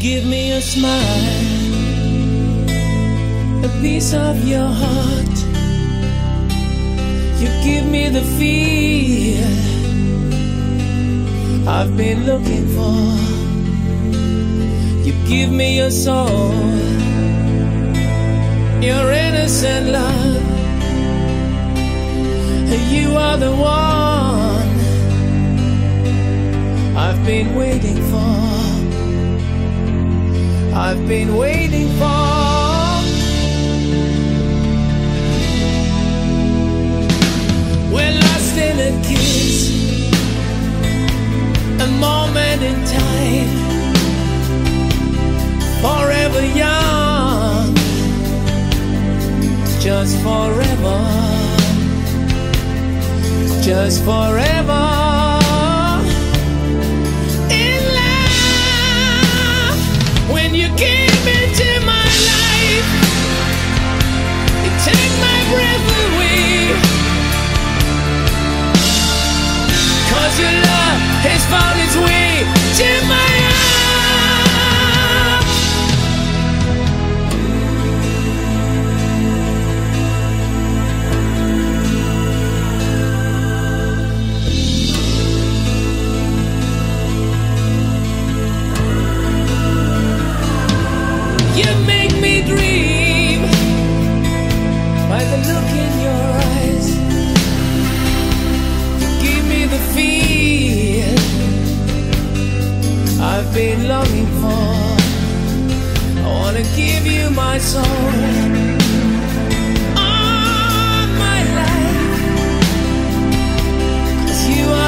give me a smile, a piece of your heart. You give me the feel I've been looking for. You give me your soul, your innocent love. You are the one I've been waiting for. I've been waiting for. We're lost in a kiss, a moment in time, forever young, just forever, just forever. When been longing for. I wanna give you my soul.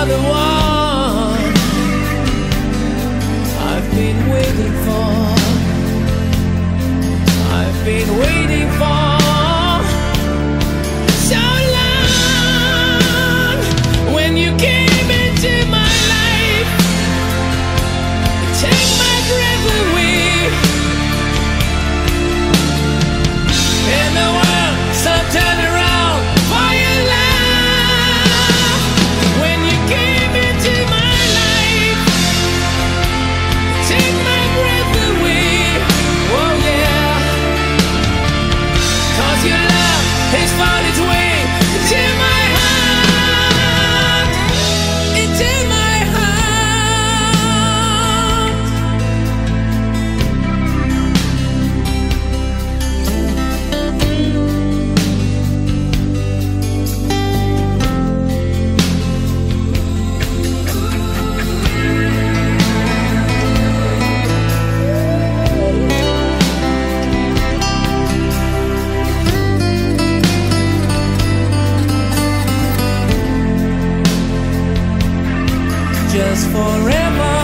the one I've been waiting for. I've been just forever.